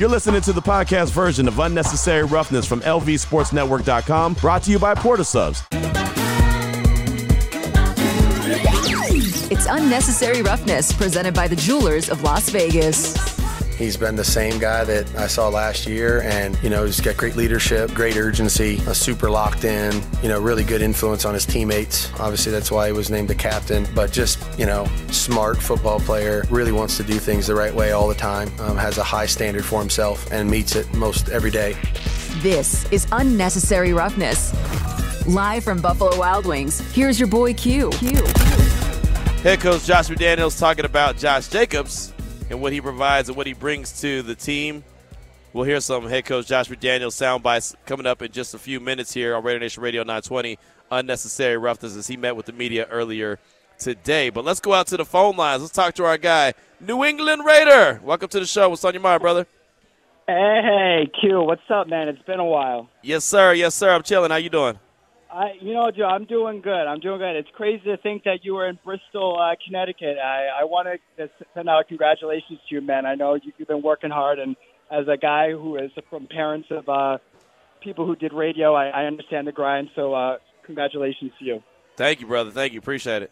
You're listening to the podcast version of Unnecessary Roughness from LVSportsNetwork.com, brought to you by Porta Subs. It's Unnecessary Roughness, presented by the Jewelers of Las Vegas. He's been the same guy that I saw last year, and you know he's got great leadership, great urgency, a super locked in, you know, really good influence on his teammates. Obviously, that's why he was named the captain. But just you know, smart football player, really wants to do things the right way all the time. Um, has a high standard for himself and meets it most every day. This is Unnecessary Roughness. Live from Buffalo Wild Wings, here's your boy Q. Q. Head coach Josh McDaniels talking about Josh Jacobs and what he provides and what he brings to the team. We'll hear some head coach Josh McDaniels sound bites coming up in just a few minutes here on Raider Nation Radio 920. Unnecessary roughness as he met with the media earlier today. But let's go out to the phone lines. Let's talk to our guy, New England Raider. Welcome to the show. What's on your mind, brother? Hey, Q, what's up, man? It's been a while. Yes, sir. Yes, sir. I'm chilling. How you doing? I, you know, Joe, I'm doing good. I'm doing good. It's crazy to think that you were in Bristol, uh, Connecticut. I, I want to send out congratulations to you, man. I know you, you've been working hard, and as a guy who is from parents of uh, people who did radio, I, I understand the grind. So, uh, congratulations to you. Thank you, brother. Thank you. Appreciate it.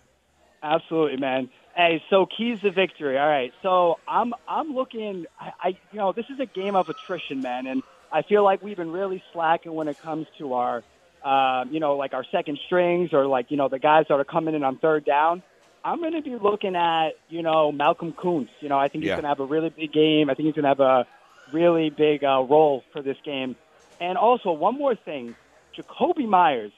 Absolutely, man. Hey, so keys to victory. All right, so I'm I'm looking. I, I you know this is a game of attrition, man, and I feel like we've been really slacking when it comes to our uh, you know, like our second strings or like, you know, the guys that are coming in on third down, I'm going to be looking at, you know, Malcolm Koonce. You know, I think he's Yeah. going to have a really big game. I think he's going to have a really big uh, role for this game. And also, one more thing Jakobi Meyers.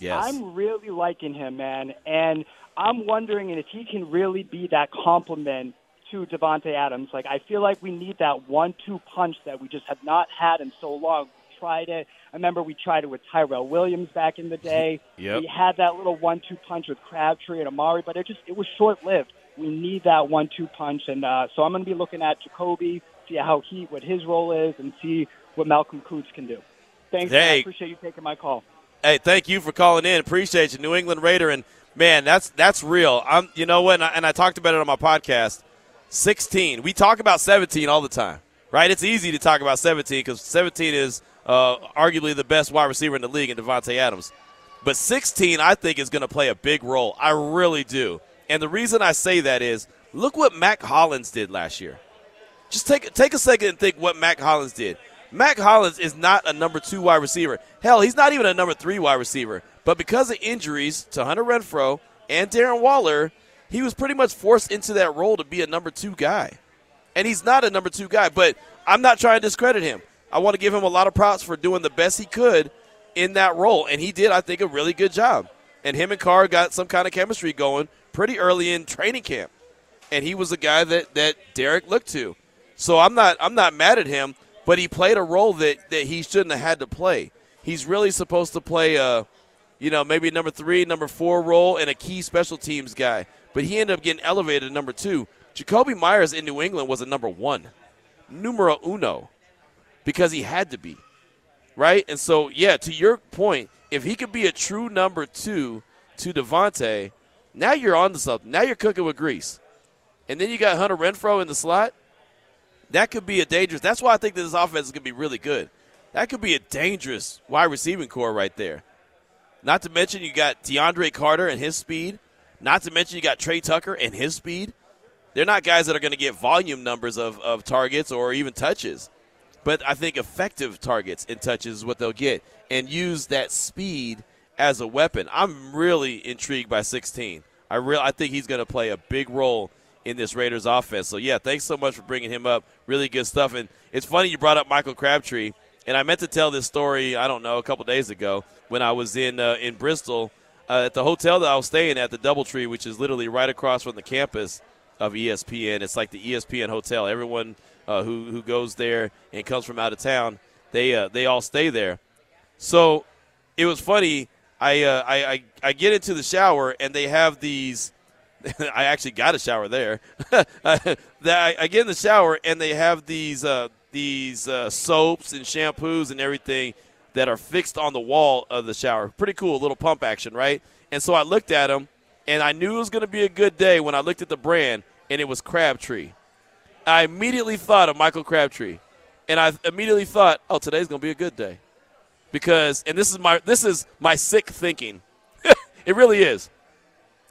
Yes. I'm really liking him, man. And I'm wondering if he can really be that complement to Davante Adams. Like, I feel like we need that one two punch that we just have not had in so long. Tried it. I remember we tried it with Tyrell Williams back in the day. Yep. We had that little one two punch with Crabtree and Amari, but it just it was short lived. We need that one two punch. And uh, so I'm going to be looking at Jakobi, see how he, what his role is, and see what Malcolm Koonce can do. Thanks. man. I appreciate you taking my call. Hey, thank you for calling in. Appreciate you, New England Raider, and man, that's that's real. I'm, you know what? And I, and I talked about it on my podcast. Sixteen. We talk about seventeen all the time, right? It's easy to talk about seventeen because seventeen is uh, arguably the best wide receiver in the league in Davante Adams. But 16, I think, is going to play a big role. I really do. And the reason I say that is look what Mack Hollins did last year. Just take take a second and think what Mack Hollins did. Mack Hollins is not a number two wide receiver. Hell, he's not even a number three wide receiver. But because of injuries to Hunter Renfrow and Darren Waller, he was pretty much forced into that role to be a number two guy. And he's not a number two guy, but I'm not trying to discredit him. I want to give him a lot of props for doing the best he could in that role. And he did, I think, a really good job. And him and Carr got some kind of chemistry going pretty early in training camp. And he was the guy that, that Derek looked to. So I'm not I'm not mad at him, but he played a role that, that he shouldn't have had to play. He's really supposed to play a you know, maybe number three, number four role and a key special teams guy. But he ended up getting elevated to number two. Jakobi Meyers in New England was a number one. Numero uno. Because he had to be. Right? And so, yeah, to your point, if he could be a true number two to Davante, now you're on to something. Now you're cooking with grease. And then you got Hunter Renfrow in the slot. That could be a dangerous. That's why I think that this offense is going to be really good. That could be a dangerous wide receiving core right there. Not to mention you got DeAndre Carter and his speed. Not to mention you got Tre Tucker and his speed. They're not guys that are going to get volume numbers of, of targets or even touches. But I think effective targets and touches is what they'll get and use that speed as a weapon. I'm really intrigued by 16. I real I think he's going to play a big role in this Raiders offense. So yeah, thanks so much for bringing him up. Really good stuff. And it's funny you brought up Michael Crabtree. And I meant to tell this story. I don't know a couple days ago when I was in uh, in Bristol uh, at the hotel that I was staying at, the DoubleTree, which is literally right across from the campus of ESPN. It's like the ESPN hotel. Everyone uh, who who goes there and comes from out of town, they uh, they all stay there. So it was funny. I, uh, I I I get into the shower and they have these. I actually got a shower there. I, I get in the shower and they have these uh, these uh, soaps and shampoos and everything that are fixed on the wall of the shower. Pretty cool, little pump action, right? And so I looked at them and I knew it was going to be a good day when I looked at the brand and it was Crabtree. I immediately thought of Michael Crabtree. and I immediately thought, oh, today's going to be a good day, because and this is my this is my sick thinking. it really is.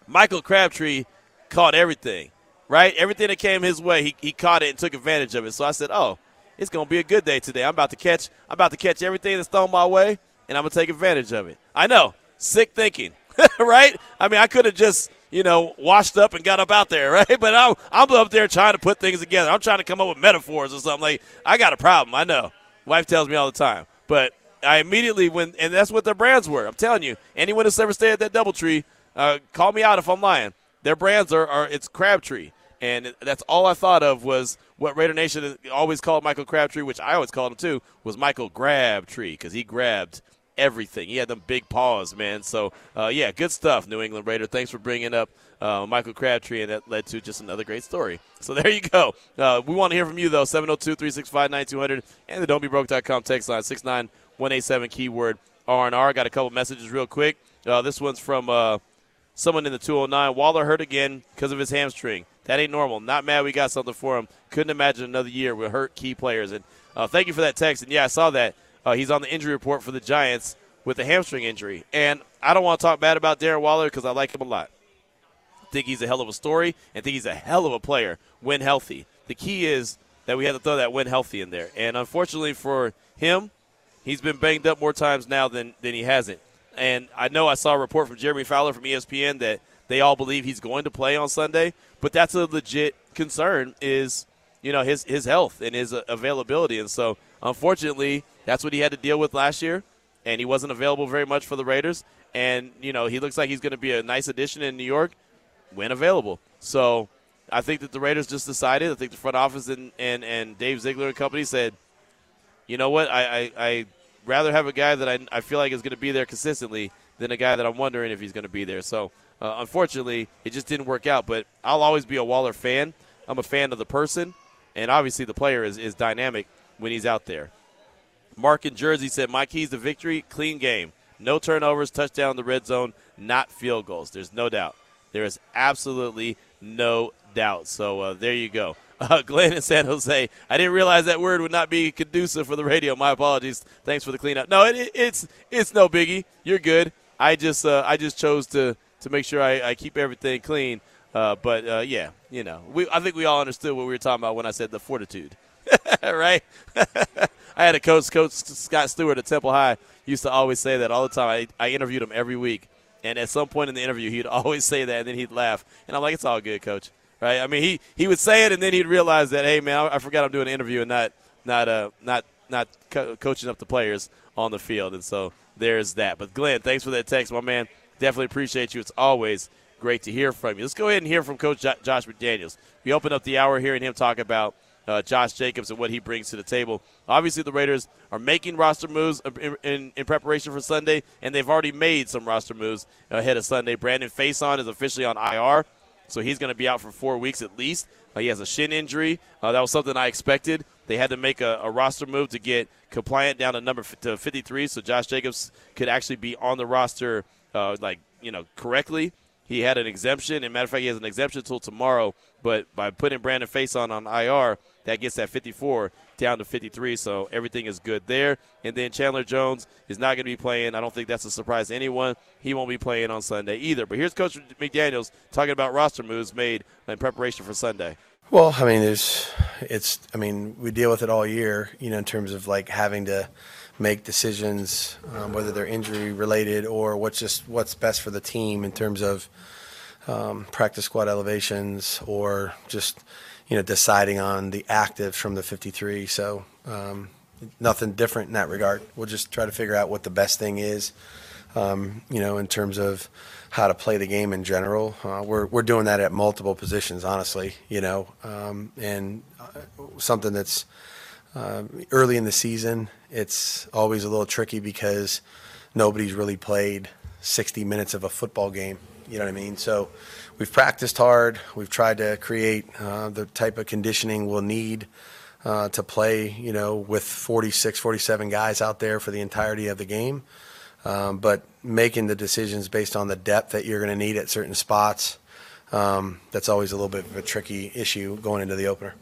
Michael Crabtree caught everything, right? Everything that came his way, he, he caught it and took advantage of it. So I said, oh, it's going to be a good day today. I'm about to catch I'm about to catch everything that's thrown my way, and I'm going to take advantage of it. I know, sick thinking, right? I mean, I could have just you know washed up and got up out there, right? But I'm I'm up there trying to put things together. I'm trying to come up with metaphors or something. Like I got a problem. I know. Wife tells me all the time, but I immediately when and that's what their brands were. I'm telling you, anyone that's ever stayed at that DoubleTree, uh, call me out if I'm lying. Their brands are, are it's Crabtree, and that's all I thought of was what Raider Nation always called Michael Crabtree, which I always called him too, was Michael Grabtree because he grabbed everything. He had them big paws, man. So, uh, yeah, good stuff, New England Raider. Thanks for bringing up uh, Michael Crabtree, and that led to just another great story. So there you go. Uh, we want to hear from you, though, 702-365-9200 and the don'tbebroke.com text line, 69187, keyword R&R. Got a couple messages real quick. Uh, this one's from uh, someone in the 209. Waller hurt again because of his hamstring. That ain't normal. Not mad we got something for him. Couldn't imagine another year with hurt key players. And uh, thank you for that text. And, yeah, I saw that. Uh, he's on the injury report for the Giants with a hamstring injury. And I don't want to talk bad about Darren Waller because I like him a lot. Think he's a hell of a story and think he's a hell of a player when healthy. The key is that we had to throw that when healthy in there. And unfortunately for him, he's been banged up more times now than, than he hasn't. And I know I saw a report from Jeremy Fowler from ESPN that they all believe he's going to play on Sunday, but that's a legit concern is, you know, his, his health and his availability. And so, unfortunately, that's what he had to deal with last year, and he wasn't available very much for the Raiders. And you know, he looks like he's going to be a nice addition in New York when available. So I think that the Raiders just decided. I think the front office and and, and Dave Ziegler and company said, you know what, I I, I rather have a guy that I, I feel like is going to be there consistently than a guy that I'm wondering if he's going to be there. So uh, unfortunately, it just didn't work out. But I'll always be a Waller fan. I'm a fan of the person, and obviously the player is, is dynamic when he's out there. Mark in Jersey said, My keys to victory, clean game. No turnovers, touchdown in the red zone, not field goals. There's no doubt. There is absolutely no doubt. So uh, there you go. Uh, Glenn in San Jose. I didn't realize that word would not be conducive for the radio. My apologies. Thanks for the cleanup. No, it, it's it's no biggie. You're good. I just uh, I just chose to to make sure I, I keep everything clean. Uh, but uh, yeah, you know, we I think we all understood what we were talking about when I said the fortitude, right? I had a coach, Coach Scott Stewart at Temple High, used to always say that all the time. I, I interviewed him every week, and at some point in the interview, he'd always say that, and then he'd laugh, and I'm like, "It's all good, Coach." Right? I mean, he he would say it, and then he'd realize that, "Hey, man, I, I forgot I'm doing an interview and not not uh not not co- coaching up the players on the field." And so there's that. But Glenn, thanks for that text, my man. Definitely appreciate you. It's always great to hear from you. Let's go ahead and hear from Coach Josh McDaniels. We open up the hour hearing him talk about uh, Josh Jacobs and what he brings to the table. Obviously, the Raiders are making roster moves in, in, in, preparation for Sunday, and they've already made some roster moves ahead of Sunday. Brandon Facyson is officially on IR, so he's going to be out for four weeks at least. Uh, he has a shin injury. Uh, that was something I expected. They had to make a, a, roster move to get compliant down to number f- to 53, so Josh Jacobs could actually be on the roster, uh, like you know, correctly. He had an exemption, and matter of fact, he has an exemption until tomorrow. But by putting Brandon Facyson on IR, that gets that 54 down to 53. So everything is good there. And then Chandler Jones is not going to be playing. I don't think that's a surprise to anyone. He won't be playing on Sunday either. But here's Coach McDaniels talking about roster moves made in preparation for Sunday. Well, I mean, there's, it's, I mean, we deal with it all year, you know, in terms of like having to make decisions, um, whether they're injury related or what's just what's best for the team in terms of um, practice squad elevations or just you know, deciding on the actives from the 53. So um, nothing different in that regard. We'll just try to figure out what the best thing is, um, you know, in terms of how to play the game in general. Uh, we're we're doing that at multiple positions, honestly, you know, um, and uh, something that's uh, early in the season. It's always a little tricky because nobody's really played 60 minutes of a football game. You know what I mean? So we've practiced hard. We've tried to create uh, the type of conditioning we'll need uh, to play, you know, with 46, 47 guys out there for the entirety of the game. Um, but making the decisions based on the depth that you're going to need at certain spots, um, that's always a little bit of a tricky issue going into the opener.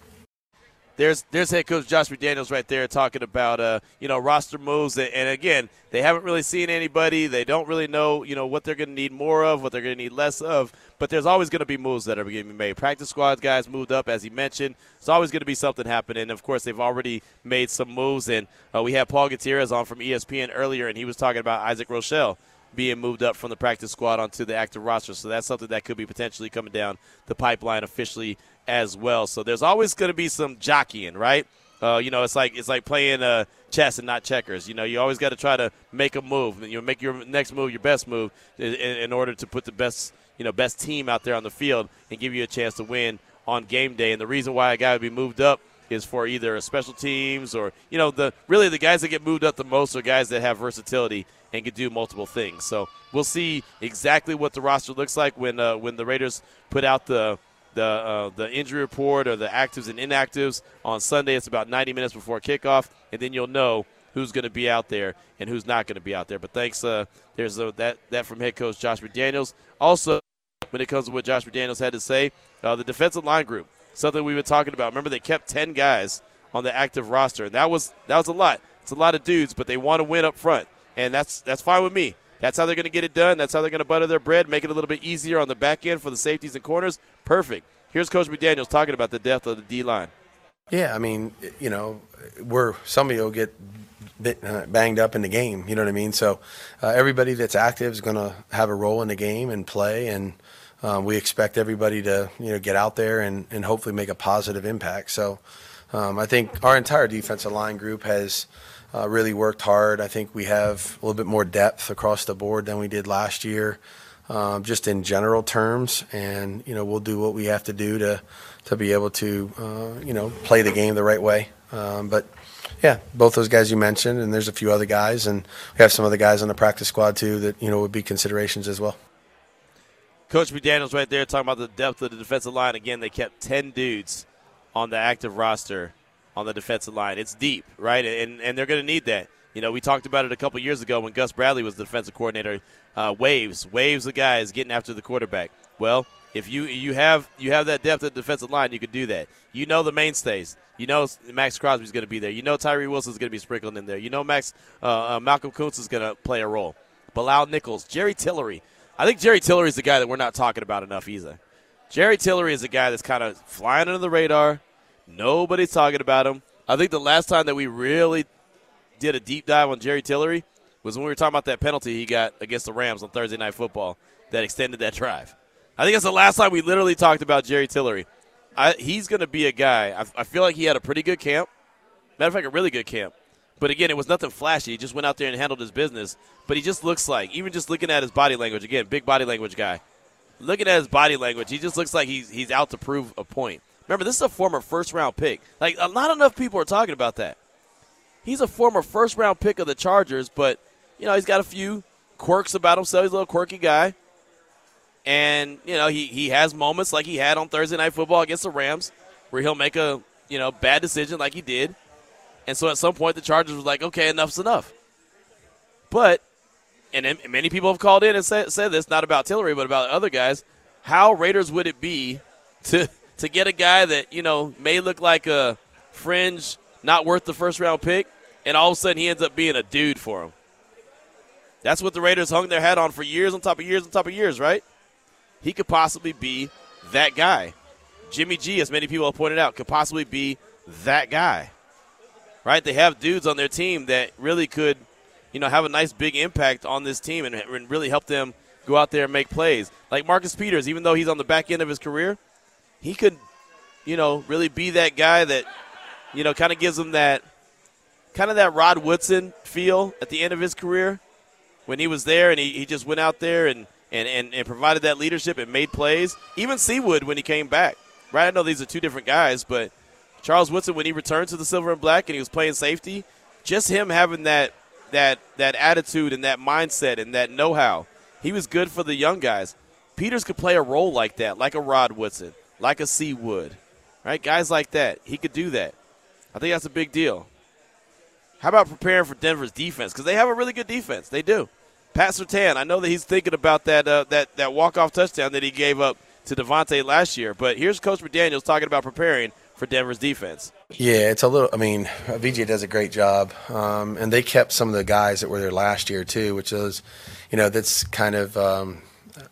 There's there's head coach Josh McDaniels right there talking about uh, you know roster moves, and, and, again, they haven't really seen anybody. They don't really know you know what they're going to need more of, what they're going to need less of. But there's always going to be moves that are going to be made. Practice squad guys moved up, as he mentioned. It's always going to be something happening. Of course, they've already made some moves, and uh, we had Paul Gutierrez on from ESPN earlier, and he was talking about Isaac Rochell being moved up from the practice squad onto the active roster. So that's something that could be potentially coming down the pipeline officially as well. So there's always going to be some jockeying, right? Uh, you know, it's like it's like playing uh, chess and not checkers. You know, you always got to try to make a move. You know, make your next move your best move in, in, order to put the best you know best team out there on the field and give you a chance to win on game day. And the reason why a guy would be moved up is for either special teams or you know the really the guys that get moved up the most are guys that have versatility and can do multiple things. So we'll see exactly what the roster looks like when uh, when the Raiders put out the the uh, the injury report or the actives and inactives on Sunday. It's about 90 minutes before kickoff, and then you'll know who's going to be out there and who's not going to be out there. But thanks, uh, there's a, that that from head coach Josh McDaniels. Also, when it comes to what Josh McDaniels had to say, uh, the defensive line group, something we've been talking about. Remember, they kept 10 guys on the active roster, and that was that was a lot. It's a lot of dudes, but they want to win up front, and that's that's fine with me. That's how they're going to get it done. That's how they're going to butter their bread, make it a little bit easier on the back end for the safeties and corners. Perfect. Here's Coach McDaniels talking about the depth of the D line. Yeah, I mean, you know, we're somebody will get bit, uh, banged up in the game. You know what I mean? So uh, everybody that's active is going to have a role in the game and play, and um, we expect everybody to you know get out there and, and hopefully make a positive impact. So um, I think our entire defensive line group has really worked hard. I think we have a little bit more depth across the board than we did last year, um, just in general terms. And you know, we'll do what we have to do to to be able to uh, you know play the game the right way. Um, but yeah, both those guys you mentioned, and there's a few other guys, and we have some other guys on the practice squad too that you know would be considerations as well. Coach McDaniel's right there talking about the depth of the defensive line. Again, they kept ten dudes on the active roster on the defensive line. It's deep, right? And and they're going to need that. You know, we talked about it a couple years ago when Gus Bradley was the defensive coordinator. Uh, waves, waves, the guys getting after the quarterback. Well, if you you have you have that depth at the defensive line, you can do that. You know the mainstays. You know Maxx Crosby's going to be there. You know Tyree Wilson's going to be sprinkled in there. You know Max uh, uh, Malcolm Koonce is going to play a role. Bilal Nichols, Jerry Tillery. I think Jerry Tillery is the guy that we're not talking about enough either. Jerry Tillery is a guy that's kind of flying under the radar. Nobody's talking about him. I think the last time that we really did a deep dive on Jerry Tillery was when we were talking about that penalty he got against the Rams on Thursday Night Football that extended that drive. I think that's the last time we literally talked about Jerry Tillery. I, he's going to be a guy. I, I, feel like he had a pretty good camp. Matter of fact, a really good camp. But again, it was nothing flashy. He just went out there and handled his business. But he just looks like, even just looking at his body language, again, big body language guy. Looking at his body language, he just looks like he's he's out to prove a point. Remember, this is a former first round pick. Like, uh, not enough people are talking about that. He's a former first round pick of the Chargers, but, you know, he's got a few quirks about himself. He's a little quirky guy. And, you know, he, he has moments like he had on Thursday Night Football against the Rams where he'll make a, you know, bad decision like he did. And so at some point, the Chargers was like, okay, enough's enough. But, and many people have called in and said, said this, not about Tillery, but about other guys. How Raiders would it be to to get a guy that you know may look like a fringe, not worth the first round pick, and all of a sudden he ends up being a dude for him. That's what the Raiders hung their hat on for years on top of years on top of years, right? He could possibly be that guy. Jimmy G, as many people have pointed out, could possibly be that guy. Right? They have dudes on their team that really could, you know, have a nice big impact on this team and, and really help them go out there and make plays. Like Marcus Peters, even though he's on the back end of his career, he could, you know, really be that guy that, you know, kind of gives him that, kind of that Rod Woodson feel at the end of his career when he was there and he, he just went out there and, and, and, and provided that leadership and made plays. Even C-Wood when he came back, right? I know these are two different guys, but Charles Woodson when he returned to the silver and black and he was playing safety, just him having that that that attitude and that mindset and that know-how, he was good for the young guys. Peters could play a role like that, like a Rod Woodson like a would, right? Guys like that. He could do that. I think that's a big deal. How about preparing for Denver's defense? Because they have a really good defense. They do. Pat Surtain, I know that he's thinking about that uh, that that walk off touchdown that he gave up to Davante last year. But here's Coach McDaniels talking about preparing for Denver's defense. Yeah, it's a little. I mean, VJ does a great job, um, and they kept some of the guys that were there last year too, which is, you know, that's kind of, um,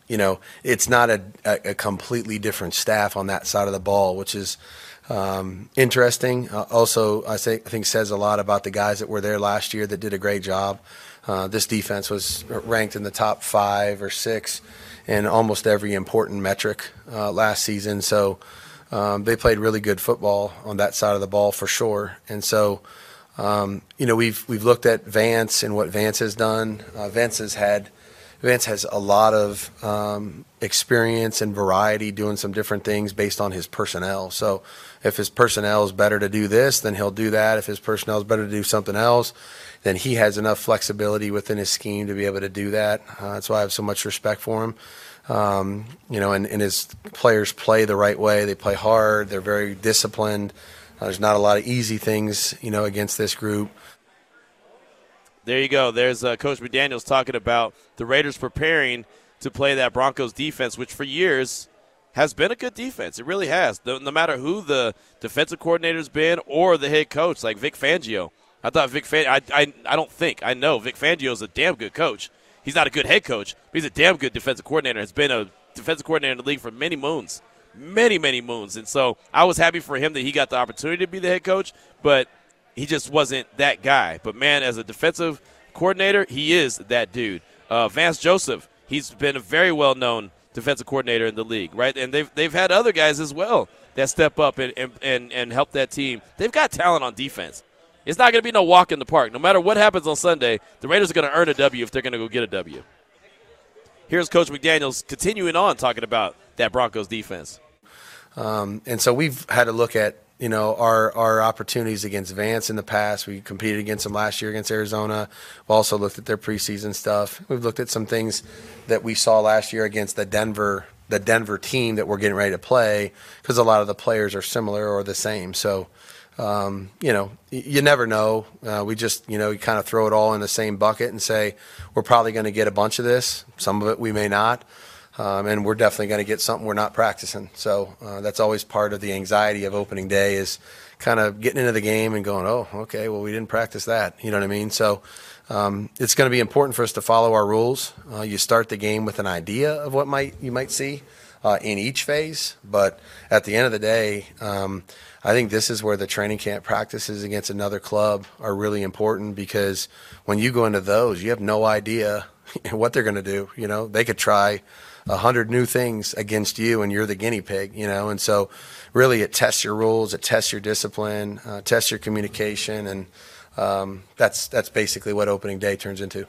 you know, it's not a, a, completely different staff on that side of the ball, which is um, interesting. Uh, also, I think I think says a lot about the guys that were there last year that did a great job. Uh, this defense was ranked in the top five or six in almost every important metric uh, last season. So um, they played really good football on that side of the ball for sure. And so, um, you know, we've we've looked at Vance and what Vance has done. Uh, Vance has had Vance has a lot of um, experience and variety doing some different things based on his personnel. So if his personnel is better to do this, then he'll do that. If his personnel is better to do something else, then he has enough flexibility within his scheme to be able to do that. Uh, that's why I have so much respect for him. Um, you know, and, and, his players play the right way. They play hard. They're very disciplined. Uh, there's not a lot of easy things, you know, against this group. There you go. There's uh, Coach McDaniels talking about the Raiders preparing to play that Broncos defense, which for years has been a good defense. It really has. No, no matter who the defensive coordinator's been or the head coach, like Vic Fangio. I thought Vic Fangio, I, I, I don't think, I know Vic Fangio is a damn good coach. He's not a good head coach, but he's a damn good defensive coordinator. Has been a defensive coordinator in the league for many moons, many many moons. And so I was happy for him that he got the opportunity to be the head coach, but he just wasn't that guy. But man, as a defensive coordinator, he is that dude. Uh, Vance Joseph, he's been a very well known defensive coordinator in the league, right? And they've they've had other guys as well that step up and and, and, and help that team. They've got talent on defense. It's not going to be no walk in the park. No matter what happens on Sunday, the Raiders are going to earn a W if they're going to go get a W. Here's Coach McDaniels continuing on talking about that Broncos defense. Um, and so we've had to look at you know our our opportunities against Vance in the past. We competed against them last year against Arizona. We've also looked at their preseason stuff. We've looked at some things that we saw last year against the Denver the Denver team that we're getting ready to play because a lot of the players are similar or the same. So um, you know, you never know. Uh, we just, you know, you kind of throw it all in the same bucket and say, we're probably going to get a bunch of this. Some of it we may not. Um, and we're definitely going to get something we're not practicing. So uh, that's always part of the anxiety of opening day is kind of getting into the game and going, oh, okay, well, we didn't practice that. You know what I mean? So um, it's going to be important for us to follow our rules. Uh, you start the game with an idea of what might you might see uh, in each phase, but at the end of the day, um, I think this is where the training camp practices against another club are really important because when you go into those, you have no idea what they're going to do. You know, they could try a hundred new things against you, and you're the guinea pig. You know, and so really it tests your rules, it tests your discipline, uh, tests your communication, and um, that's that's basically what opening day turns into.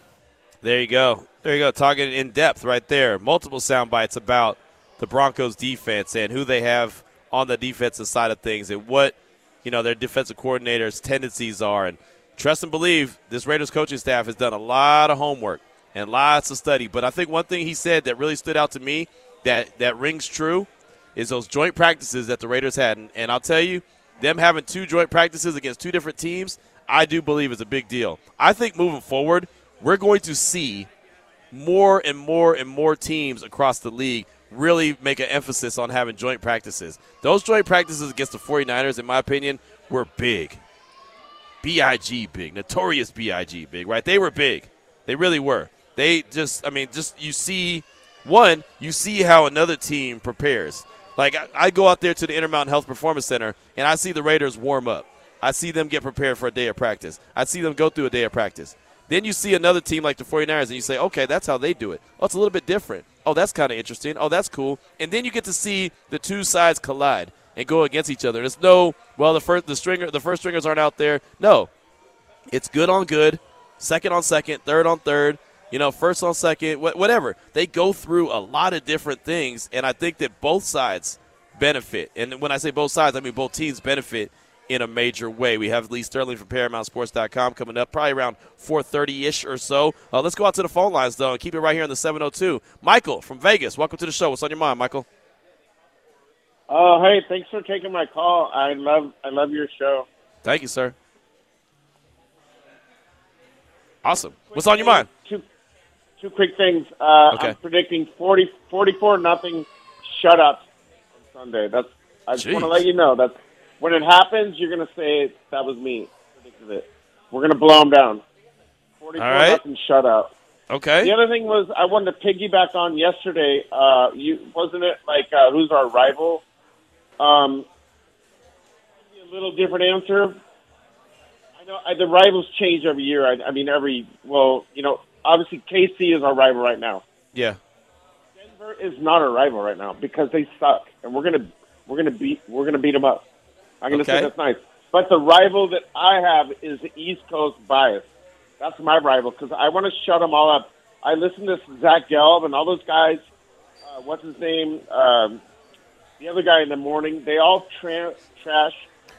There you go. There you go. Talking in depth right there. Multiple sound bites about the Broncos defense and who they have on the defensive side of things and what you know their defensive coordinators' tendencies are. And trust and believe, this Raiders coaching staff has done a lot of homework and lots of study. But I think one thing he said that really stood out to me that that rings true is those joint practices that the Raiders had. And, and I'll tell you, them having two joint practices against two different teams, I do believe is a big deal. I think moving forward, we're going to see more and more and more teams across the league really make an emphasis on having joint practices. Those joint practices against the 49ers, in my opinion, were big. BIG big, notorious BIG big, right? They were big. They really were. They just, I mean, just you see, one, you see how another team prepares. Like, I, I go out there to the Intermountain Health Performance Center and I see the Raiders warm up. I see them get prepared for a day of practice. I see them go through a day of practice. Then you see another team like the 49ers and you say, okay, that's how they do it. Oh, it's a little bit different. Oh, that's kind of interesting. Oh, that's cool. And then you get to see the two sides collide and go against each other. There's no, well, the first the stringer the first stringers aren't out there. No. It's good on good, second on second, third on third, you know, first on second, whatever. They go through a lot of different things and I think that both sides benefit. And when I say both sides, I mean both teams benefit in a major way. We have Lee Sterling from ParamountSports.com coming up probably around 4.30ish or so. Uh, let's go out to the phone lines, though, and keep it right here on the 702. Michael from Vegas, welcome to the show. What's on your mind, Michael? Oh, hey, thanks for taking my call. I love I love your show. Thank you, sir. Awesome. What's on your mind? Two, two quick things. Uh, okay. I'm predicting 40, 44 nothing shutups on Sunday. That's I just want to let you know that when it happens, you're gonna say that was me. Predicted it. We're gonna blow them down. Forty-four All right. nothing shutout. Okay. The other thing was I wanted to piggyback on yesterday. Uh, you wasn't it like uh, who's our rival? Um, a little different answer. I know I, the rivals change every year. I, I mean, every well, you know, obviously KC is our rival right now. Yeah. Denver is not our rival right now because they suck, and we're gonna we're gonna beat we're gonna beat them up. I'm gonna Okay. say that's nice. But the rival that I have is the East Coast bias. That's my rival because I want to shut them all up. I listen to Zach Gelb and all those guys. Uh, what's his name? Um, the other guy in the morning. They all tra- trash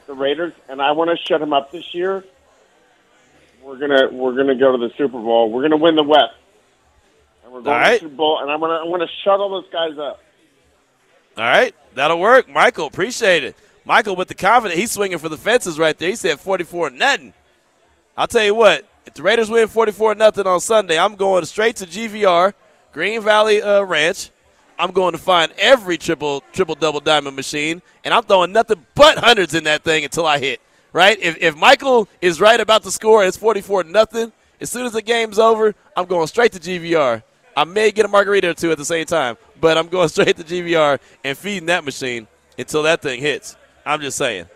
the Raiders, and I want to shut them up this year. We're gonna we're gonna go to the Super Bowl. We're gonna win the West, and we're going All to the Super Bowl. And I'm gonna I'm gonna shut all those guys up. All right, that'll work. Michael, appreciate it. Michael with the confidence, he's swinging for the fences right there. He said 44 nothing. I'll tell you what, if the Raiders win 44 nothing on Sunday, I'm going straight to GVR, Green Valley uh, Ranch. I'm going to find every triple triple double diamond machine, and I'm throwing nothing but hundreds in that thing until I hit. Right? If, if Michael is right about the score, it's 44 nothing. As soon as the game's over, I'm going straight to GVR. I may get a margarita or two at the same time, but I'm going straight to GVR and feeding that machine until that thing hits. I'm just saying.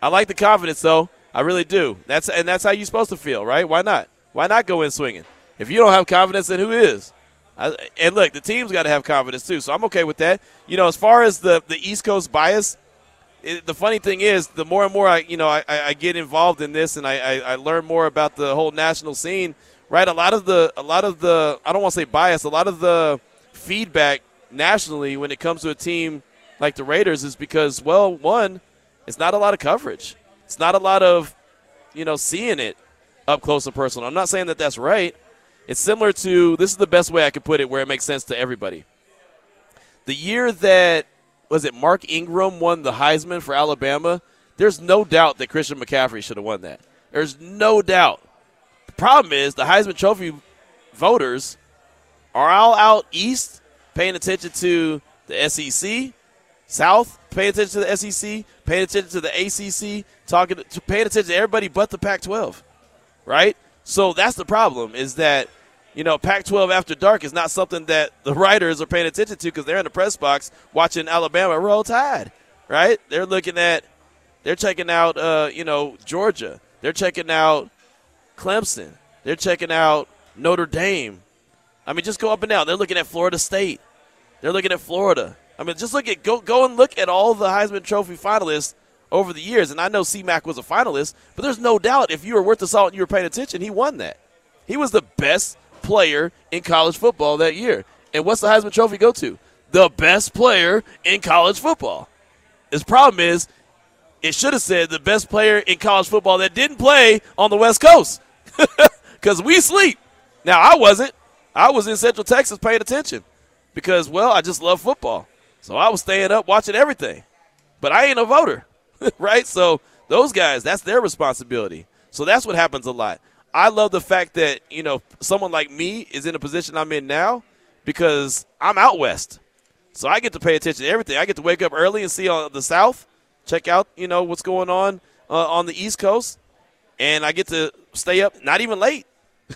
I like the confidence though. I really do. That's and that's how you're supposed to feel, right? Why not? Why not go in swinging? If you don't have confidence, then who is? I, and look, the team's got to have confidence too, so I'm okay with that. You know, as far as the the East Coast bias, it, the funny thing is, the more and more I, you know, I, I get involved in this and I, I, I learn more about the whole national scene. Right, a lot of the, a lot of the, I don't want to say bias, a lot of the feedback nationally when it comes to a team like the Raiders is because, well, one, it's not a lot of coverage. It's not a lot of, you know, seeing it up close and personal. I'm not saying that that's right. It's similar to this is the best way I could put it where it makes sense to everybody. The year that was it Mark Ingram won the Heisman for Alabama, there's no doubt that Christian McCaffrey should have won that. There's no doubt. The problem is the Heisman Trophy voters are all out east paying attention to the SEC, South paying attention to the SEC, paying attention to the ACC, talking to, paying attention to everybody but the Pac-12, right? So that's the problem is that you know Pac-12 after dark is not something that the writers are paying attention to because they're in the press box watching Alabama roll tide, right? They're looking at, they're checking out, uh, you know, Georgia. They're checking out Clemson. They're checking out Notre Dame. I mean, just go up and down. They're looking at Florida State. They're looking at Florida. I mean, just look at go go and look at all the Heisman Trophy finalists over the years. And I know C-Mac was a finalist, but there's no doubt if you were worth the salt and you were paying attention, he won that. He was the best player in college football that year. And what's the Heisman Trophy go to? The best player in college football. His problem is, it should have said the best player in college football that didn't play on the West Coast. Because we sleep. Now, I wasn't. I was in Central Texas paying attention because, well, I just love football. So I was staying up watching everything. But I ain't a voter, right? So those guys, that's their responsibility. So that's what happens a lot. I love the fact that, you know, someone like me is in a position I'm in now because I'm out west. So I get to pay attention to everything. I get to wake up early and see on the south, check out, you know, what's going on uh, on the East Coast, and I get to stay up not even late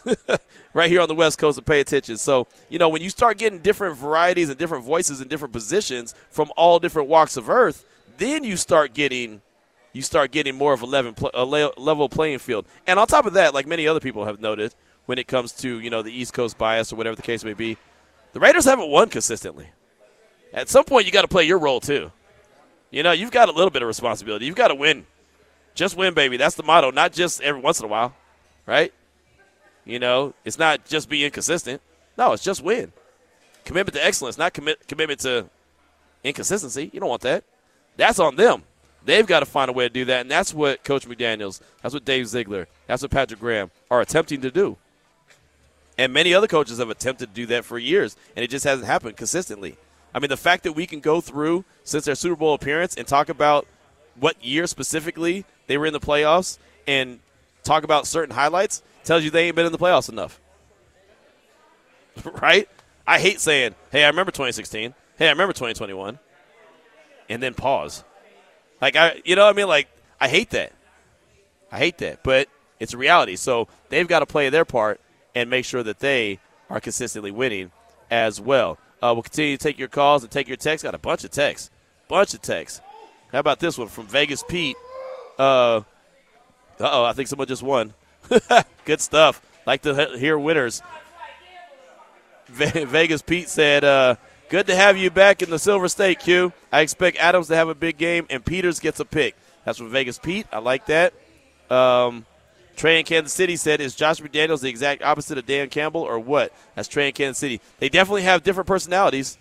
right here on the West Coast and pay attention. So, you know, when you start getting different varieties and different voices and different positions from all different walks of earth, then you start getting you start getting more of a level, playing field. And on top of that, like many other people have noted, when it comes to you know the East Coast bias or whatever the case may be, the Raiders haven't won consistently. At some point, you got to play your role too. You know, you've got a little bit of responsibility. You've got to win. Just win, baby. That's the motto. Not just every once in a while, right? You know, it's not just being consistent. No, it's just win. Commitment to excellence, not commit commitment to inconsistency. You don't want that. That's on them. They've got to find a way to do that, and that's what Coach McDaniels, that's what Dave Ziegler, that's what Patrick Graham are attempting to do. And many other coaches have attempted to do that for years, and it just hasn't happened consistently. I mean, the fact that we can go through since their Super Bowl appearance and talk about what year specifically they were in the playoffs and talk about certain highlights tells you they ain't been in the playoffs enough. right? I hate saying, hey, I remember 2016. Hey, I remember 2021. And then pause. Like I, you know, what I mean, like I hate that. I hate that, but it's a reality. So they've got to play their part and make sure that they are consistently winning as well. Uh, we'll continue to take your calls and take your texts. Got a bunch of texts, bunch of texts. How about this one from Vegas Pete? Uh oh, I think someone just won. Good stuff. Like to hear winners. Vegas Pete said, uh, Good to have you back in the Silver State, Q. I expect Adams to have a big game, and Peters gets a pick. That's from Vegas Pete. I like that. Um, Trey in Kansas City said, "Is Josh McDaniels the exact opposite of Dan Campbell, or what?" That's Trey in Kansas City. They definitely have different personalities,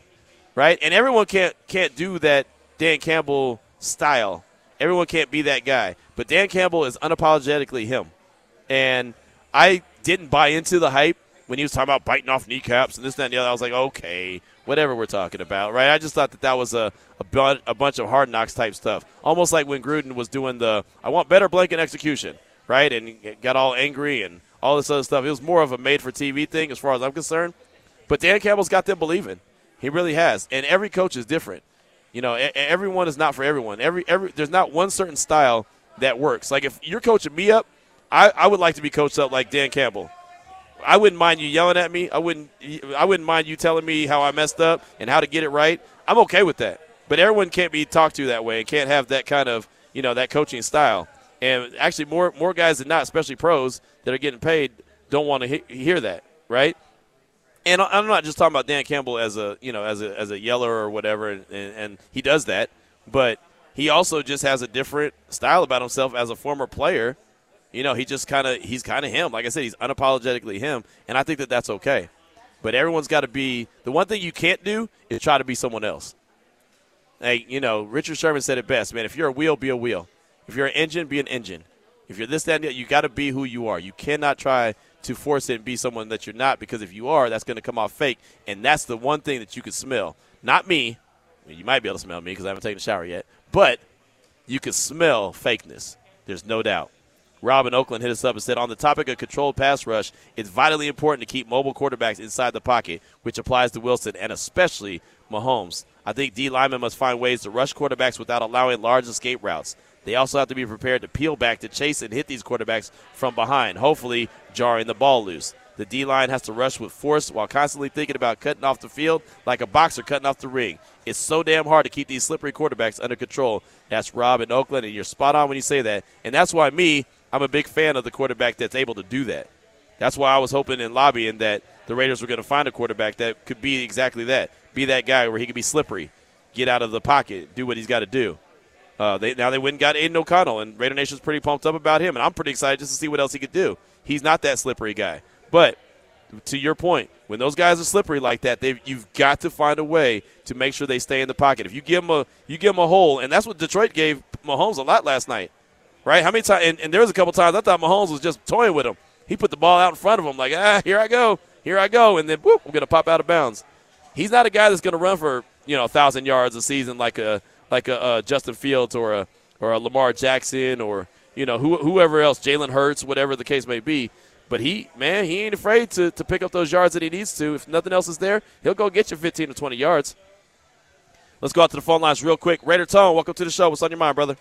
right? And everyone can't can't do that Dan Campbell style. Everyone can't be that guy. But Dan Campbell is unapologetically him, and I didn't buy into the hype when he was talking about biting off kneecaps and this, that, and the other. I was like, okay, whatever we're talking about, right? I just thought that that was a a, bu- a bunch of hard knocks type stuff, almost like when Gruden was doing the "I want better blanket execution." right? And got all angry and all this other stuff. It was more of a made for TV thing as far as I'm concerned. But Dan Campbell's got them believing. He really has. And every coach is different. You know, everyone is not for everyone. Every every there's not one certain style that works. Like if you're coaching me up, I, I would like to be coached up like Dan Campbell. I wouldn't mind you yelling at me. I wouldn't I wouldn't mind you telling me how I messed up and how to get it right. I'm okay with that. But everyone can't be talked to that way and can't have that kind of, you know, that coaching style. And actually, more more guys than not, especially pros that are getting paid, don't want to he- hear that, right? And I'm not just talking about Dan Campbell as a you know as a as a yeller or whatever, and, and, and he does that, but he also just has a different style about himself as a former player. You know, he just kind of he's kind of him. Like I said, he's unapologetically him, and I think that that's okay. But everyone's got to be the one thing you can't do is try to be someone else. Hey, you know, Richard Sherman said it best, man. If you're a wheel, be a wheel. If you're an engine, be an engine. If you're this, that, you got to be who you are. You cannot try to force it and be someone that you're not because if you are, that's going to come off fake. And that's the one thing that you can smell. Not me. You might be able to smell me because I haven't taken a shower yet. But you can smell fakeness. There's no doubt. Rob in Oakland hit us up and said, on the topic of controlled pass rush, it's vitally important to keep mobile quarterbacks inside the pocket, which applies to Wilson and especially Mahomes. I think D linemen must find ways to rush quarterbacks without allowing large escape routes. They also have to be prepared to peel back to chase and hit these quarterbacks from behind, hopefully jarring the ball loose. The D line has to rush with force while constantly thinking about cutting off the field like a boxer cutting off the ring. It's so damn hard to keep these slippery quarterbacks under control. That's Rob in Oakland, and you're spot on when you say that. And that's why me, I'm a big fan of the quarterback that's able to do that. That's why I was hoping in lobbying that the Raiders were going to find a quarterback that could be exactly that. Be that guy where he could be slippery, get out of the pocket, do what he's got to do. Uh, they, now they went and got Aidan O'Connell, and Raider Nation's pretty pumped up about him, and I'm pretty excited just to see what else he could do. He's not that slippery guy, but to your point, when those guys are slippery like that, you've got to find a way to make sure they stay in the pocket. If you give them a you give them a hole, and that's what Detroit gave Mahomes a lot last night, right? How many times? And, and there was a couple times I thought Mahomes was just toying with him. He put the ball out in front of him, like ah, here I go, here I go, and then whoop, I'm gonna pop out of bounds. He's not a guy that's gonna run for you know a thousand yards a season like a like a, a Justin Fields or a or a Lamar Jackson or you know who, whoever else, Jalen Hurts, whatever the case may be. But he, man, he ain't afraid to, to pick up those yards that he needs to. If nothing else is there, he'll go get you 15 to 20 yards. Let's go out to the phone lines real quick. Raider Tone, welcome to the show. What's on your mind, brother?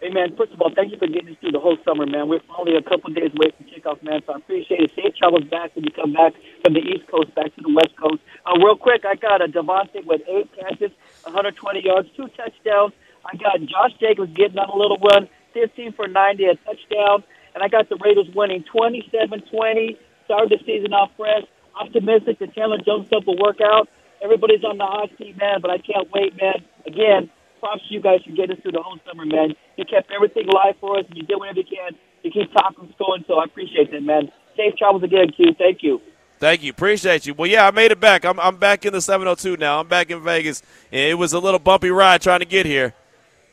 Hey, man, first of all, thank you for getting us through the whole summer, man. We're only a couple days away from kickoff, man, so I appreciate it. Safe travels back when you come back from the East Coast back to the West Coast. Uh, real quick, I got a Davante with eight catches, 120 yards, two touchdowns. I got Josh Jacobs getting on a little run, 15 for 90, a touchdown. And I got the Raiders winning 27-20. Started the season off fresh. Optimistic that Chandler Jones stuff will work out. Everybody's on the hot seat, man, but I can't wait, man. Again, props to you guys for getting us through the whole summer, man. You kept everything live for us, and you did whatever you can to keep talking going, so I appreciate that, man. Safe travels again, Q. Thank you. Thank you. Appreciate you. Well, yeah, I made it back. I'm, I'm back in the 702 now. I'm back in Vegas. And it was a little bumpy ride trying to get here,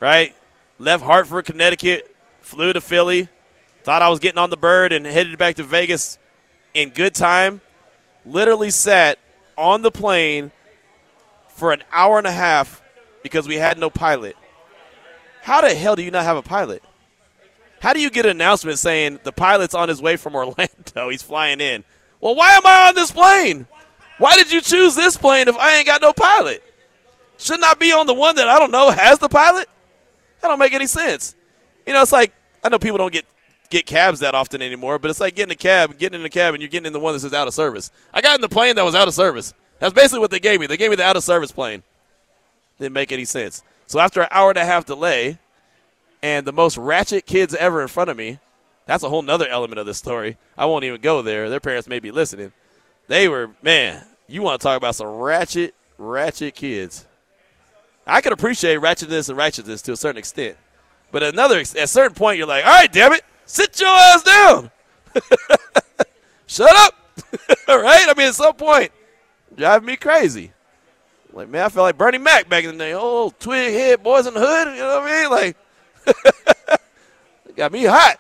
right? Left Hartford, Connecticut, flew to Philly, thought I was getting on the bird and headed back to Vegas in good time. Literally sat on the plane for an hour and a half because we had no pilot. How the hell do you not have a pilot? How do you get an announcement saying the pilot's on his way from Orlando? He's flying in. Well, why am I on this plane? Why did you choose this plane if I ain't got no pilot? Shouldn't I be on the one that I don't know has the pilot? That don't make any sense. You know, it's like I know people don't get get cabs that often anymore, but it's like getting a cab, getting in the cab, and you're getting in the one that says out of service. I got in the plane that was out of service. That's basically what they gave me. They gave me the out of service plane. Didn't make any sense. So after an hour and a half delay, and the most ratchet kids ever in front of me, that's a whole nother element of this story. I won't even go there. Their parents may be listening. They were, man, you want to talk about some ratchet, ratchet kids. I can appreciate ratchetness and righteousness to a certain extent. But another at a certain point, you're like, all right, damn it, sit your ass down. Shut up. all right? I mean, at some point, driving me crazy. Like, man, I felt like Bernie Mac back in the day. Oh, twig head boys in the hood. You know what I mean? Like, it got me hot.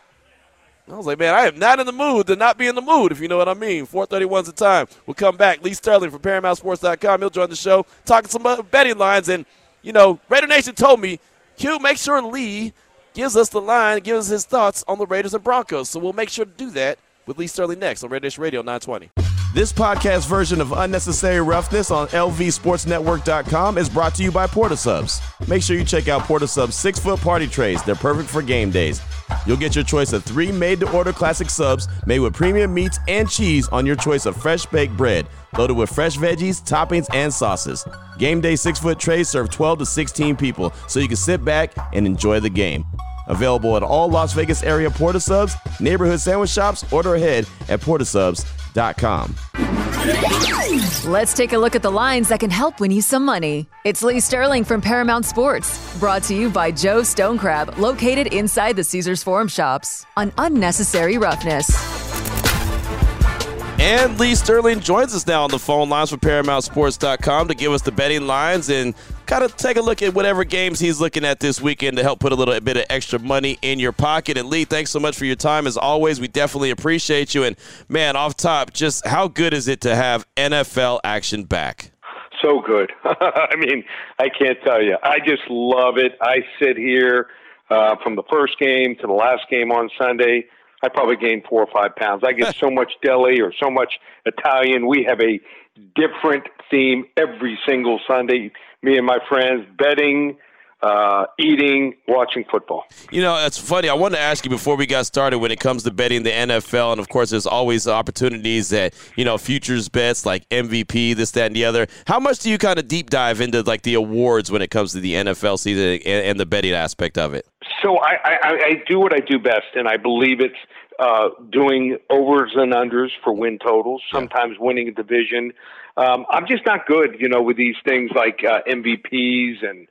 I was like, man, I am not in the mood to not be in the mood, if you know what I mean. 431's the time. We'll come back. Lee Sterling from ParamountSports.com. He'll join the show, talking some betting lines. And, you know, Raider Nation told me, Q, make sure Lee gives us the line, gives us his thoughts on the Raiders and Broncos. So we'll make sure to do that with Lee Sterling next on Raider Nation Radio 920. This podcast version of Unnecessary Roughness on LVSportsNetwork.com is brought to you by Port of Subs. Make sure you check out Port of Subs six foot party trays. They're perfect for game days. You'll get your choice of three made to order classic subs made with premium meats and cheese on your choice of fresh baked bread, loaded with fresh veggies, toppings, and sauces. Game day six foot trays serve 12 to 16 people, so you can sit back and enjoy the game. Available at all Las Vegas area Port of Subs, neighborhood sandwich shops, order ahead at portofsubs.com. Let's take a look at the lines that can help win you some money. It's Lee Sterling from Paramount Sports, brought to you by Joe's Stone Crab, located inside the Caesars Forum shops on unnecessary roughness. And Lee Sterling joins us now on the phone lines for ParamountSports.com to give us the betting lines and kind of take a look at whatever games he's looking at this weekend to help put a little bit of extra money in your pocket. And Lee, thanks so much for your time. As always, we definitely appreciate you. And man, off top, just how good is it to have NFL action back? So good. I mean, I can't tell you. I just love it. I sit here uh, from the first game to the last game on Sunday I probably gained four or five pounds. I get so much deli or so much Italian. We have a different theme every single Sunday. Me and my friends betting, uh, eating, watching football. You know, it's funny. I wanted to ask you before we got started when it comes to betting the NFL, and of course, there's always opportunities that you know futures bets like MVP, this, that, and the other. How much do you kind of deep dive into like the awards when it comes to the NFL season and, and the betting aspect of it? So I, I, I do what I do best, and I believe it's uh, doing overs and unders for win totals. Sometimes winning a division. Um, I'm just not good, you know, with these things like uh, MVPs and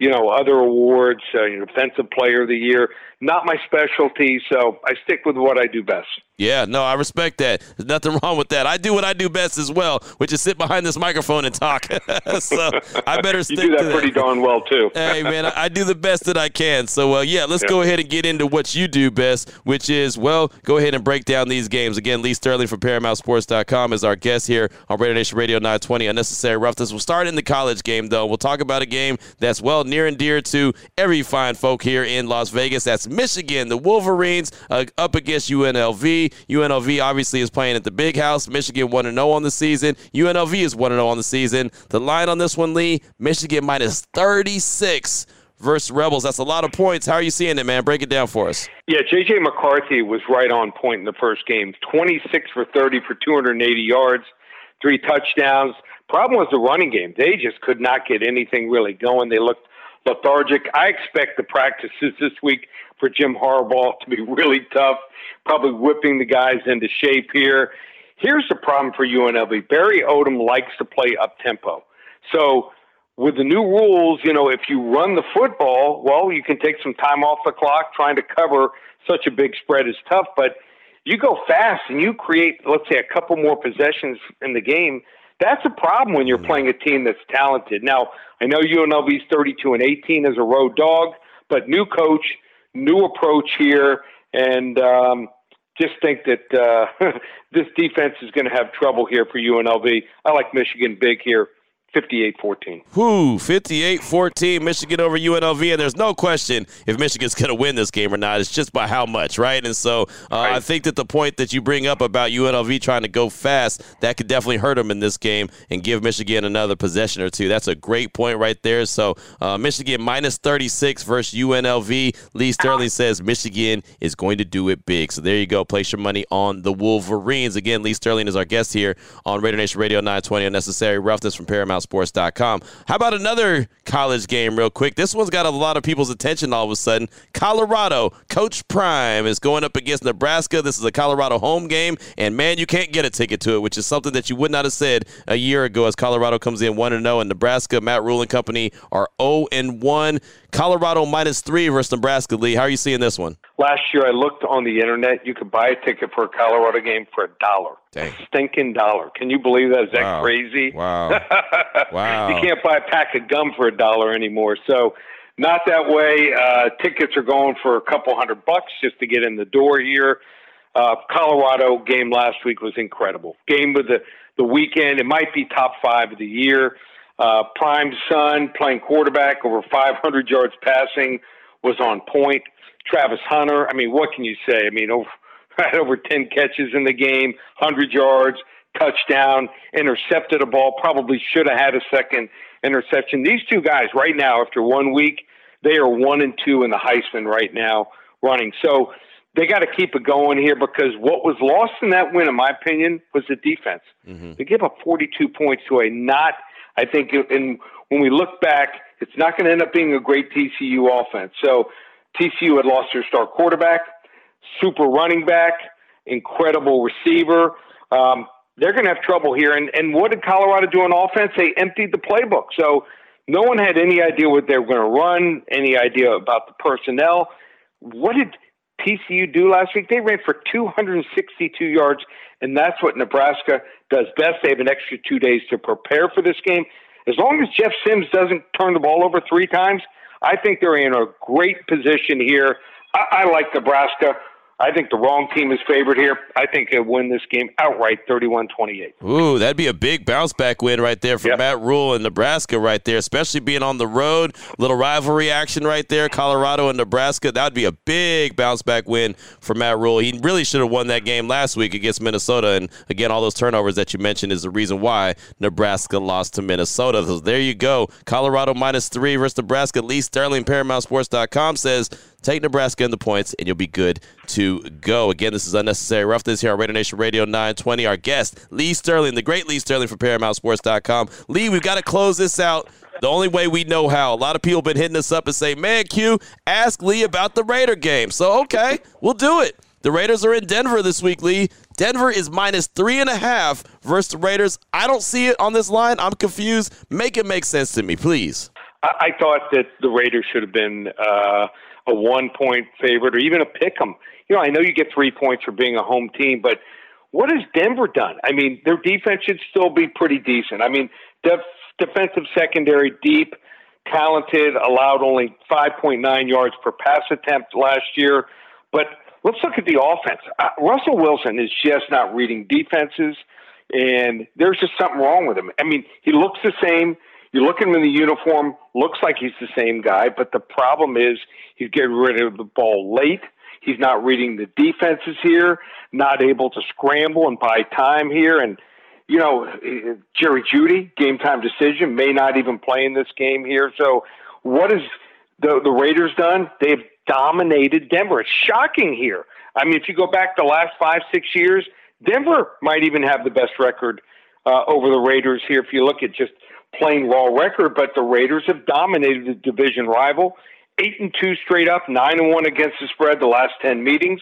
you know, other awards, uh, you know, defensive player of the year. Not my specialty, so I stick with what I do best. Yeah, no, I respect that. There's nothing wrong with that. I do what I do best as well, which is sit behind this microphone and talk. so I better stick you do that, that. pretty darn well too. hey man, I, I, do the best that I can. So uh, yeah, let's yeah. go ahead and get into what you do best, which is well, go ahead and break down these games. Again, Lee Sterling from ParamountSports.com is our guest here on Raider Nation Radio 920. Unnecessary roughness. We'll start in the college game though. We'll talk about a game that's well near and dear to every fine folk here in Las Vegas. That's Michigan, the Wolverines uh, up against UNLV. UNLV obviously is playing at the big house. Michigan 1 0 on the season. UNLV is 1 0 on the season. The line on this one, Lee, Michigan minus 36 versus Rebels. That's a lot of points. How are you seeing it, man? Break it down for us. Yeah, J.J. McCarthy was right on point in the first game 26 for 30 for 280 yards, three touchdowns. Problem was the running game. They just could not get anything really going. They looked lethargic. I expect the practices this week for Jim Harbaugh to be really tough, probably whipping the guys into shape here. Here's the problem for UNLV. Barry Odom likes to play up tempo. So with the new rules, you know, if you run the football, well, you can take some time off the clock. Trying to cover such a big spread is tough, but you go fast and you create, let's say, a couple more possessions in the game. That's a problem when you're mm-hmm. playing a team that's talented. Now, I know UNLV's 32 and 18 as a road dog, but new coach, new approach here, and um, just think that uh, this defense is going to have trouble here for UNLV. I like Michigan big here, 58-14. Whoo, 58-14, Michigan over UNLV, and there's no question if Michigan's going to win this game or not. It's just by how much, right? And so uh, right. I think that the point that you bring up about UNLV trying to go fast, that could definitely hurt them in this game and give Michigan another possession or two. That's a great point right there. So uh, Michigan minus 36 versus UNLV. Lee Sterling says Michigan is going to do it big. So there you go. Place your money on the Wolverines. Again, Lee Sterling is our guest here on Raider Nation Radio 920 Unnecessary Roughness from Paramount ParamountSports.com. How about another college game, real quick? This one's got a lot of people's attention all of a sudden. Colorado, Coach Prime is going up against Nebraska. This is a Colorado home game, and man, you can't get a ticket to it, which is something that you would not have said a year ago as Colorado comes in 1 0, and Nebraska, Matt Rhule and company are 0 1. Colorado minus three versus Nebraska. Lee, how are you seeing this one? Last year, I looked on the internet. You could buy a ticket for a Colorado game for a dollar. Dang. Stinking dollar. Can you believe that? Is that wow. crazy? Wow. wow. You can't buy a pack of gum for a dollar anymore. So, not that way. Uh, tickets are going for a couple hundred bucks just to get in the door here. Uh, Colorado game last week was incredible. Game of the, the weekend. It might be top five of the year. Uh, Prime son playing quarterback, over 500 yards passing, was on point. Travis Hunter, I mean, what can you say? I mean, over, had over 10 catches in the game, 100 yards, touchdown, intercepted a ball, probably should have had a second interception. These two guys, right now, after one week, they are one and two in the Heisman right now running. So they got to keep it going here because what was lost in that win, in my opinion, was the defense. Mm-hmm. They give up 42 points to a not – I think, and when we look back, it's not going to end up being a great TCU offense. So TCU had lost their star quarterback, super running back, incredible receiver. Um, they're going to have trouble here. And, and what did Colorado do on offense? They emptied the playbook. So no one had any idea what they were going to run, any idea about the personnel. What did TCU do last week? They ran for 262 yards, and that's what Nebraska does best. They have an extra two days to prepare for this game. As long as Jeff Sims doesn't turn the ball over three times, I think they're in a great position here. I, I like Nebraska. I think the wrong team is favored here. I think they'll win this game outright 31 28. Ooh, that'd be a big bounce back win right there for yep. Matt Rhule in Nebraska right there, especially being on the road. Little rivalry action right there, Colorado and Nebraska. That would be a big bounce back win for Matt Rhule. He really should have won that game last week against Minnesota. And again, all those turnovers that you mentioned is the reason why Nebraska lost to Minnesota. So there you go. Colorado minus three versus Nebraska. Lee Sterling, ParamountSports.com says Take Nebraska in the points, and you'll be good to go. Again, this is Unnecessary Roughness here on Raider Nation Radio 920. Our guest, Lee Sterling, the great Lee Sterling from ParamountSports.com. Lee, we've got to close this out the only way we know how. A lot of people have been hitting us up and say, man, Q, ask Lee about the Raider game. So, okay, we'll do it. The Raiders are in Denver this week, Lee. Denver is minus three and a half versus the Raiders. I don't see it on this line. I'm confused. Make it make sense to me, please. I, I thought that the Raiders should have been uh, a one point favorite or even a pick 'em. You know, I know you get three points for being a home team, but what has Denver done? I mean, their defense should still be pretty decent. I mean, def- defensive secondary, deep, talented, allowed only 5.9 yards per pass attempt last year. But let's look at the offense. Uh, Russell Wilson is just not reading defenses, and there's just something wrong with him. I mean, he looks the same. You look at him in the uniform, looks like he's the same guy, but the problem is he's getting rid of the ball late. He's not reading the defenses here, not able to scramble and buy time here. And, you know, Jerry Jeudy, game time decision, may not even play in this game here. So, what has the, the Raiders done? They've dominated Denver. It's shocking here. I mean, if you go back the last five, six years, Denver might even have the best record uh, over the Raiders here if you look at just plain raw record, but the Raiders have dominated the division rival. Eight and two straight up, nine and one against the spread the last ten meetings,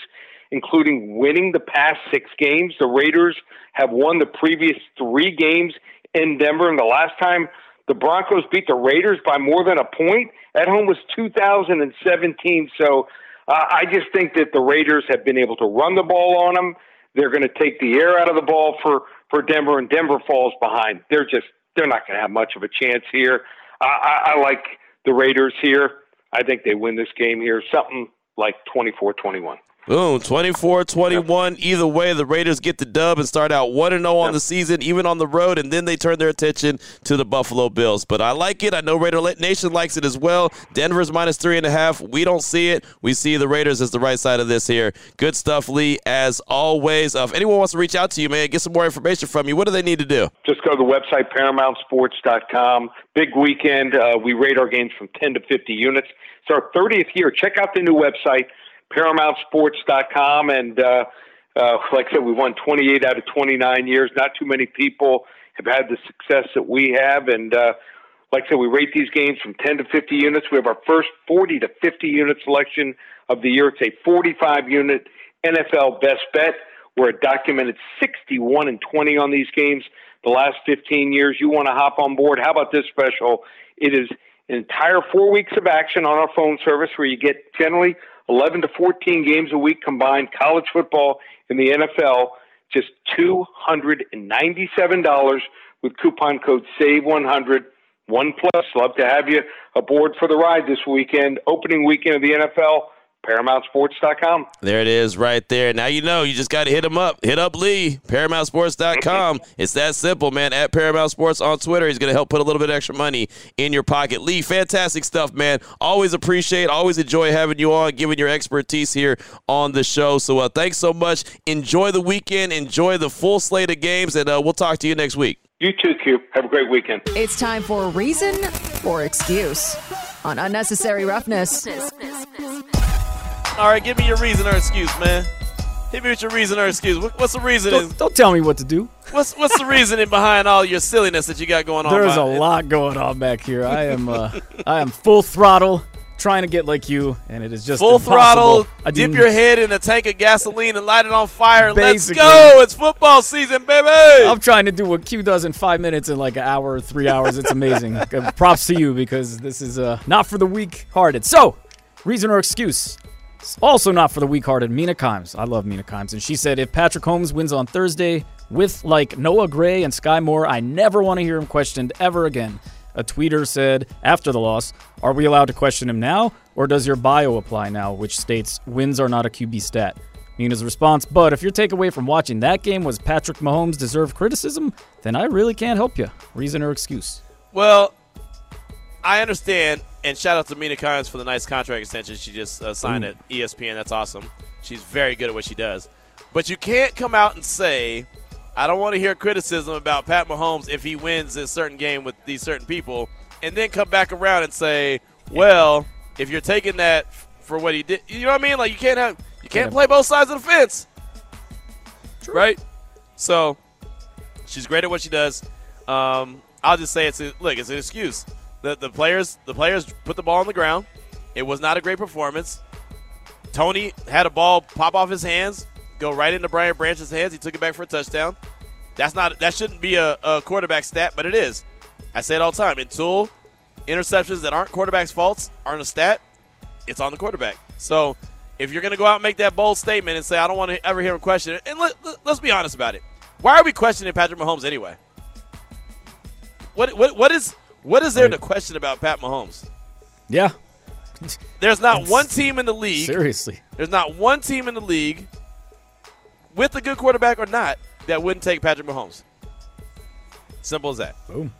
including winning the past six games. The Raiders have won the previous three games in Denver, and the last time the Broncos beat the Raiders by more than a point at home was 2017. So uh, I just think that the Raiders have been able to run the ball on them. They're going to take the air out of the ball for for Denver, and Denver falls behind. They're just they're not going to have much of a chance here. I, I, I like the Raiders here. I think they win this game here, something like 24 21. Boom, 24-21. Either way, the Raiders get the dub and start out 1-0 on the season, even on the road, and then they turn their attention to the Buffalo Bills. But I like it. I know Raider Nation likes it as well. Denver's minus three and a half. We don't see it. We see the Raiders as the right side of this here. Good stuff, Lee, as always. Uh, if anyone wants to reach out to you, man, get some more information from you, what do they need to do? Just go to the website, ParamountSports.com. Big weekend. Uh, we rate our games from 10 to 50 units. It's our 30th year. Check out the new website ParamountSports.com. And uh, uh, like I said, we won 28 out of 29 years. Not too many people have had the success that we have. And uh, like I said, we rate these games from 10 to 50 units. We have our first 40 to 50 unit selection of the year. It's a 45 unit NFL best bet. We're a documented 61 and 20 on these games the last 15 years. You want to hop on board? How about this special? It is an entire four weeks of action on our phone service where you get generally 11 to 14 games a week combined, college football and the NFL, just $297 with coupon code SAVE100. One plus, love to have you aboard for the ride this weekend, opening weekend of the NFL. ParamountSports.com. There it is right there. Now you know. You just got to hit him up. Hit up Lee, ParamountSports.com. it's that simple, man. At Paramount Sports on Twitter. He's going to help put a little bit extra money in your pocket. Lee, fantastic stuff, man. Always appreciate, always enjoy having you on, giving your expertise here on the show. So uh, thanks so much. Enjoy the weekend. Enjoy the full slate of games, and uh, we'll talk to you next week. You too, Q. Have a great weekend. It's time for Reason or Excuse on Unnecessary Roughness. All right, give me your reason or excuse, man. Hit me with your reason or excuse. What's the reason? Don't, don't tell me what to do. What's what's the reasoning behind all your silliness that you got going on? There's a lot going on back here. I am uh, I am full throttle trying to get like you, and it is just full impossible. throttle. I dip your head in a tank of gasoline and light it on fire. Basically. Let's go! It's football season, baby. I'm trying to do what Q does in five minutes in like an hour, or three hours. It's amazing. Uh, Props to you because this is uh, not for the weak-hearted. So, reason or excuse? Also not for the weak-hearted. Mina Kimes. I love Mina Kimes, and she said if Patrick Mahomes wins on Thursday with like Noah Gray and Skyy Moore, I never want to hear him questioned ever again. A tweeter said after the loss, Are we allowed to question him now, or does your bio apply now, which states wins are not a QB stat? Mina's response, But if your takeaway from watching that game was Patrick Mahomes deserved criticism, then I really can't help you. Reason or excuse? Well, I understand, and shout out to Mina Kimes for the nice contract extension she just uh, signed Ooh. at ESPN. That's awesome. She's very good at what she does. But you can't come out and say, I don't want to hear criticism about Pat Mahomes if he wins a certain game with these certain people, and then come back around and say, well, if you're taking that for what he did, you know what I mean? Like you can't have you can't play both sides of the fence, right? So she's great at what she does. Um, I'll just say it's a, look, it's an excuse. The the players the players put the ball on the ground. It was not a great performance. Toney had a ball pop off his hands, go right into Brian Branch's hands. He took it back for a touchdown. That's not that shouldn't be a, a quarterback stat, but it is. I say it all the time. Until interceptions that aren't quarterbacks' faults aren't a stat, it's on the quarterback. So if you're going to go out and make that bold statement and say, I don't want to ever hear him question it, and let, us be honest about it. Why are we questioning Patrick Mahomes anyway? What, what, what is what is there to question about Pat Mahomes? Yeah. There's not It's- one team in the league. Seriously. There's not one team in the league with a good quarterback or not that wouldn't take Patrick Mahomes. Simple as that. Boom.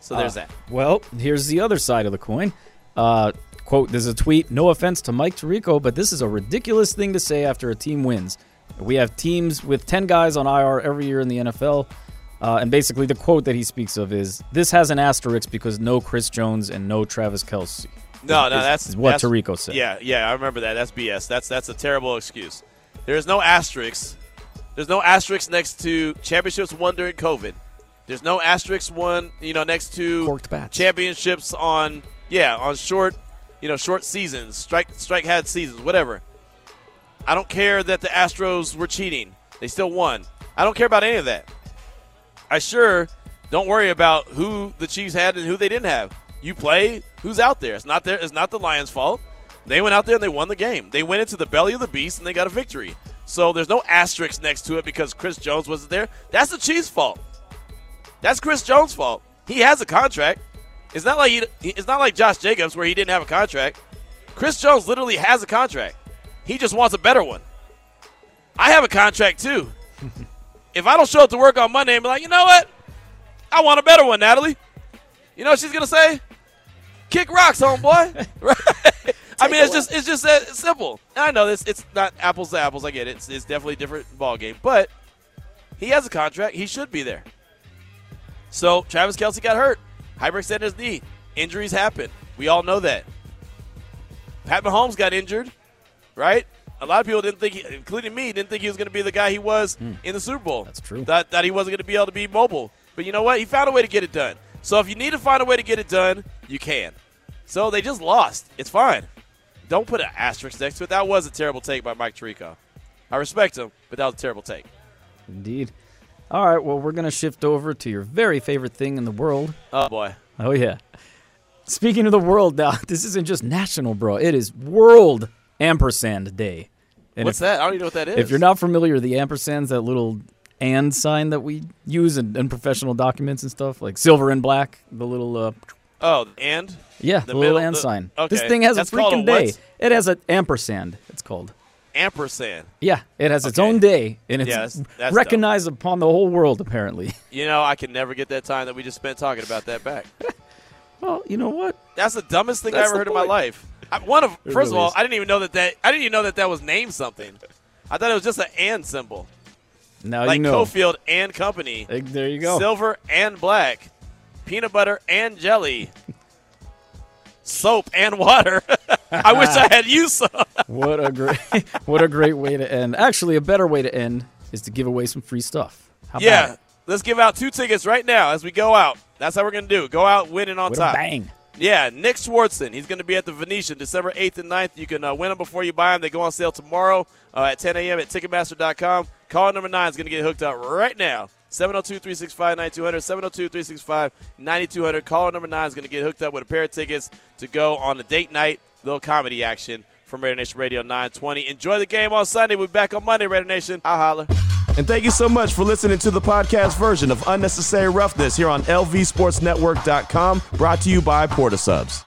So there's Uh, that. Well, here's the other side of the coin. Uh, quote, there's a tweet, no offense to Mike Tirico, but this is a ridiculous thing to say after a team wins. We have teams with 10 guys on IR every year in the NFL. Uh, and basically, the quote that he speaks of is this has an asterisk because no Chris Jones and no Travis Kelce. No, is- no, is- that's is what that's- Tirico said. Yeah, yeah, I remember that. That's BS. That's that's a terrible excuse. There is no asterisk. There's no asterisk next to championships won during COVID. There's no asterisk one, you know, next to Corked bats. championships on yeah on short, you know, short seasons, strike strike had seasons, whatever. I don't care that the Astros were cheating; they still won. I don't care about any of that. I sure don't worry about who the Chiefs had and who they didn't have. You play who's out there. It's not their, It's not the Lions' fault. They went out there and they won the game. They went into the belly of the beast and they got a victory. So there's no asterisk next to it because Chris Jones wasn't there. That's the Chiefs' fault. That's Chris Jones' fault. He has a contract. It's not like he, it's not like Josh Jacobs where he didn't have a contract. Chris Jones literally has a contract. He just wants a better one. I have a contract too. if I don't show up to work on Monday and be like, you know what? I want a better one, Natalie. You know what she's gonna say? Kick rocks, homeboy. right? I mean, it's just it's just that simple. And I know this. It's not apples to apples. I get it. It's, it's definitely a different ball game. But he has a contract. He should be there. So Travis Kelce got hurt. Hyperextended his knee. Injuries happen. We all know that. Pat Mahomes got injured, right? A lot of people didn't think, he, including me, didn't think he was going to be the guy he was hmm. in the Super Bowl. That's true. That, that he wasn't going to be able to be mobile. But you know what? He found a way to get it done. So if you need to find a way to get it done, you can. So they just lost. It's fine. Don't put an asterisk next to it. That was a terrible take by Mike Tirico. I respect him, but that was a terrible take. Indeed. All right, well, we're going to shift over to your very favorite thing in the world. Oh boy. Oh, yeah. Speaking of the world now, this isn't just national, bro. It is World Ampersand Day. And What's if, that? I don't even know what that is. If you're not familiar, the ampersand's that little and sign that we use in, in professional documents and stuff, like silver and black, the little uh, oh, and yeah, The the, little and the- sign. okay. This thing has That's a called a freaking day. It has an ampersand. It's called. ampersand. Yeah, it has its Okay. own day, and it's Yeah, that's- that's recognized upon the whole world. Apparently. You know, I can never get that time that we just spent talking about that back. Well, you know what? That's the dumbest thing I ever heard in my life. I, one of It first of all, is. I didn't even know that that I didn't even know that that was named something. I thought it was just an and symbol, Now like you know. Cofield and Company, There you go. silver and black, peanut butter and jelly, soap and water. I wish I had used some. what a great, what a great way to end. Actually, a better way to end is to give away some free stuff. How about yeah, let's give out two tickets right now as we go out. That's how we're gonna do. Go out winning on With a top. bang. Yeah, Nick Swardson. He's going to be at the Venetian December 8th and 9th. You can uh, win them before you buy them. They go on sale tomorrow uh, at 10 a.m. at Ticketmaster.com. Call number 9 is going to get hooked up right now. 702-365-9200, 702-365-9200. Caller number 9 is going to get hooked up with a pair of tickets to go on a date night, little comedy action from Raider Nation Radio 920. Enjoy the game on Sunday. We'll be back on Monday, Raider Nation. I'll holler. And thank you so much for listening to the podcast version of Unnecessary Roughness here on LVSportsNetwork.com, brought to you by Port of Subs.